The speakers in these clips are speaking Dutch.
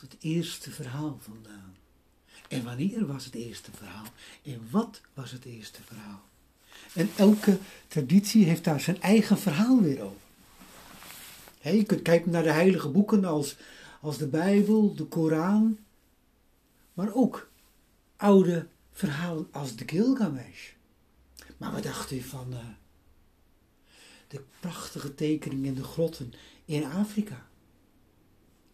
het eerste verhaal vandaan? En wanneer was het eerste verhaal? En wat was het eerste verhaal? En elke traditie heeft daar zijn eigen verhaal weer over. je kunt kijken naar de heilige boeken als, als de Bijbel, de Koran, maar ook oude verhalen als de Gilgamesh. Maar wat dacht u van uh, de prachtige tekeningen in de grotten in Afrika?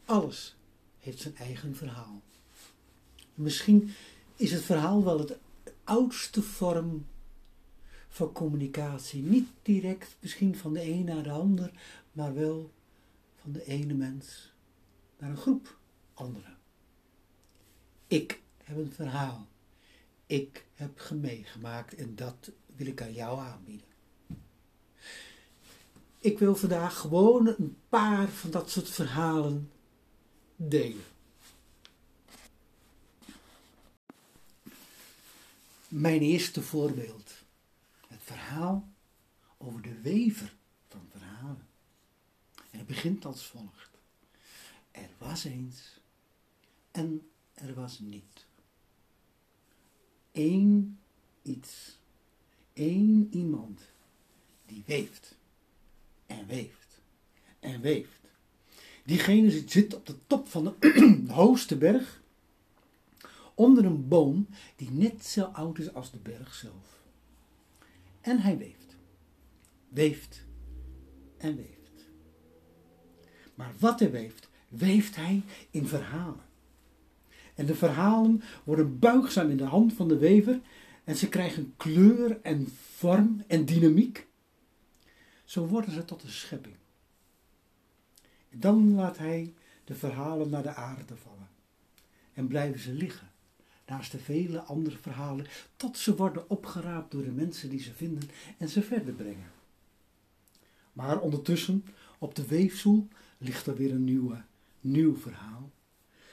Alles heeft zijn eigen verhaal. Misschien is het verhaal wel het oudste vorm van communicatie. Niet direct misschien van de een naar de ander, maar wel van de ene mens naar een groep anderen. Ik heb een verhaal. Ik heb meegemaakt en dat wil ik aan jou aanbieden. Ik wil vandaag gewoon een paar van dat soort verhalen delen. Mijn eerste voorbeeld. Het verhaal over de wever van verhalen. En het begint als volgt. Er was eens en er was niet. Eén iets, één iemand die weeft en weeft en weeft. Diegene zit op de top van de hoogste berg, onder een boom die net zo oud is als de berg zelf. En hij weeft, weeft en weeft. Maar wat hij weeft, weeft hij in verhalen. En de verhalen worden buigzaam in de hand van de wever en ze krijgen kleur en vorm en dynamiek. Zo worden ze tot een schepping. Dan laat hij de verhalen naar de aarde vallen. En blijven ze liggen, naast de vele andere verhalen, tot ze worden opgeraapt door de mensen die ze vinden en ze verder brengen. Maar ondertussen, op de weefsel, ligt er weer een nieuwe, nieuw verhaal.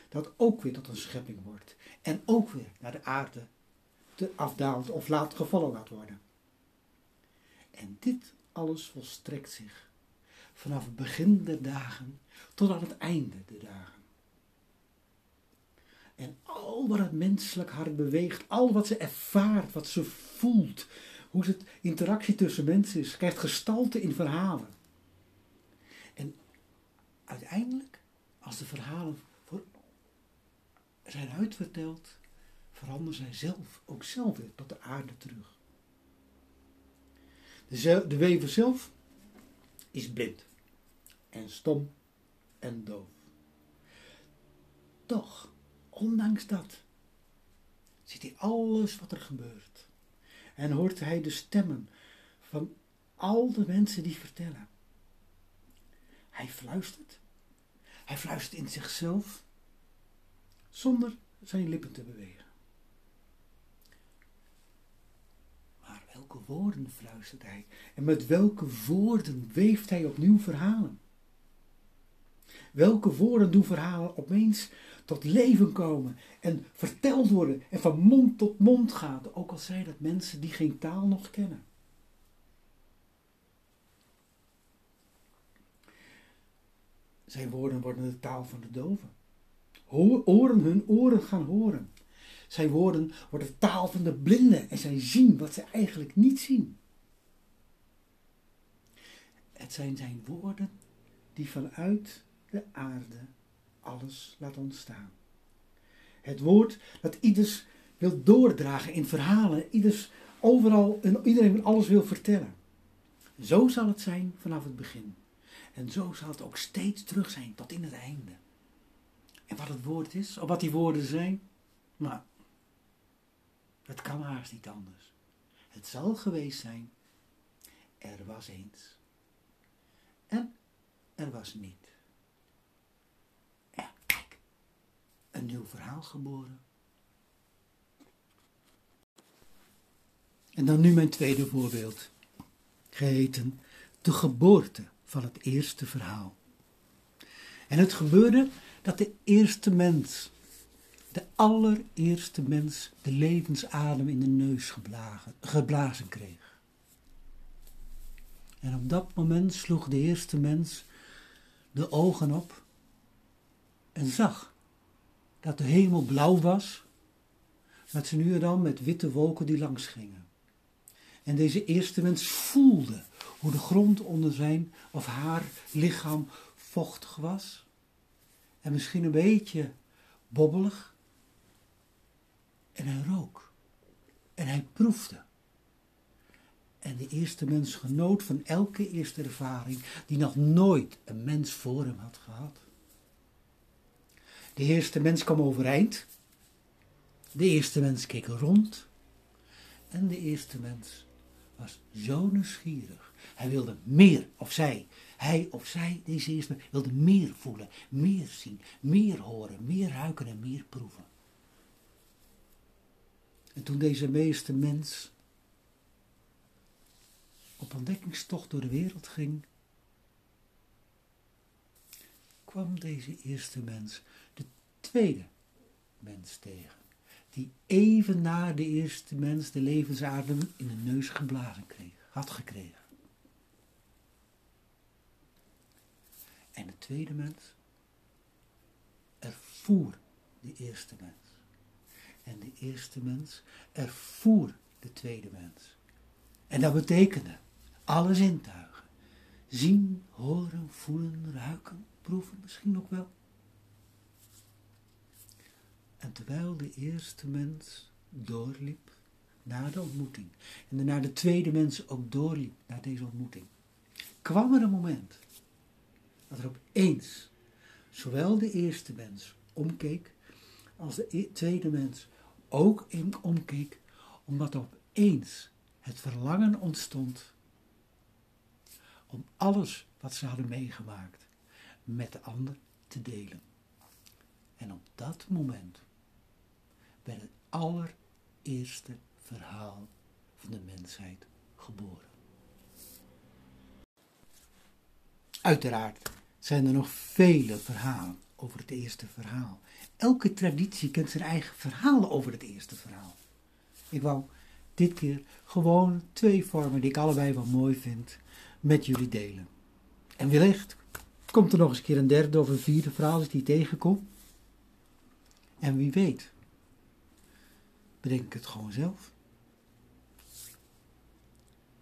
Dat ook weer tot een schepping wordt. En ook weer naar de aarde te afdaalt of laat gevallen laat worden. En dit alles volstrekt zich vanaf het begin der dagen tot aan het einde der dagen. En al wat het menselijk hart beweegt, al wat ze ervaart, wat ze voelt, hoe het interactie tussen mensen is, krijgt gestalte in verhalen. En uiteindelijk, als de verhalen voor zijn uitverteld, veranderen zij zelf ook zelf weer tot de aarde terug. De, de wever zelf is blind en stom en doof. Toch, ondanks dat, ziet hij alles wat er gebeurt en hoort hij de stemmen van al de mensen die vertellen. Hij fluistert. Hij fluistert in zichzelf zonder zijn lippen te bewegen. welke woorden fluistert hij? En met welke woorden weeft hij opnieuw verhalen? Welke woorden doen verhalen opeens tot leven komen en verteld worden en van mond tot mond gaan, ook al zijn dat mensen die geen taal nog kennen? Zijn woorden worden de taal van de doven. Oren hun oren gaan horen. Zijn woorden worden taal van de blinden en zij zien wat ze eigenlijk niet zien. Het zijn zijn woorden die vanuit de aarde alles laat ontstaan. Het woord dat ieders wil doordragen in verhalen, ieders overal en iedereen alles wil vertellen. Zo zal het zijn vanaf het begin. En zo zal het ook steeds terug zijn tot in het einde. En wat het woord is, of wat die woorden zijn, maar het kan haast niet anders. Het zal geweest zijn, er was eens. En er was niet. Ja, kijk, een nieuw verhaal geboren. En dan nu mijn tweede voorbeeld, geheten de geboorte van het eerste verhaal. En het gebeurde dat de eerste mens de allereerste mens de levensadem in de neus geblazen, kreeg. En op dat moment sloeg de eerste mens de ogen op en zag dat de hemel blauw was, dat ze nu en dan met witte wolken die langs gingen. En deze eerste mens voelde hoe de grond onder zijn of haar lichaam vochtig was. En misschien een beetje bobbelig. En hij rook. En hij proefde. En de eerste mens genoot van elke eerste ervaring die nog nooit een mens voor hem had gehad. De eerste mens kwam overeind. De eerste mens keek rond. En de eerste mens was zo nieuwsgierig. Hij wilde meer, of zij, hij of zij, deze eerste wilde meer voelen, meer zien, meer horen, meer ruiken en meer proeven. En toen deze meeste mens op ontdekkingstocht door de wereld ging, kwam deze eerste mens de tweede mens tegen, die even na de eerste mens de levensadem in de neus geblazen kreeg, had gekregen. En de tweede mens ervoer de eerste mens. En de eerste mens ervoer de tweede mens. En dat betekende alle zintuigen. Zien, horen, voelen, ruiken, proeven misschien ook wel. En terwijl de eerste mens doorliep na de ontmoeting, en daarna de tweede mens ook doorliep na deze ontmoeting, kwam er een moment dat er opeens zowel de eerste mens omkeek, als de e-, tweede mens ook omkeek, omdat opeens het verlangen ontstond om alles wat ze hadden meegemaakt met de ander te delen. En op dat moment werd het allereerste verhaal van de mensheid geboren. Uiteraard zijn er nog vele verhalen over het eerste verhaal. Elke traditie kent zijn eigen verhaal over het eerste verhaal. Ik wou dit keer gewoon twee vormen die ik allebei wel mooi vind met jullie delen. En wellicht komt er nog eens een keer een derde of een vierde verhaal als die tegenkom. En wie weet, bedenk het gewoon zelf.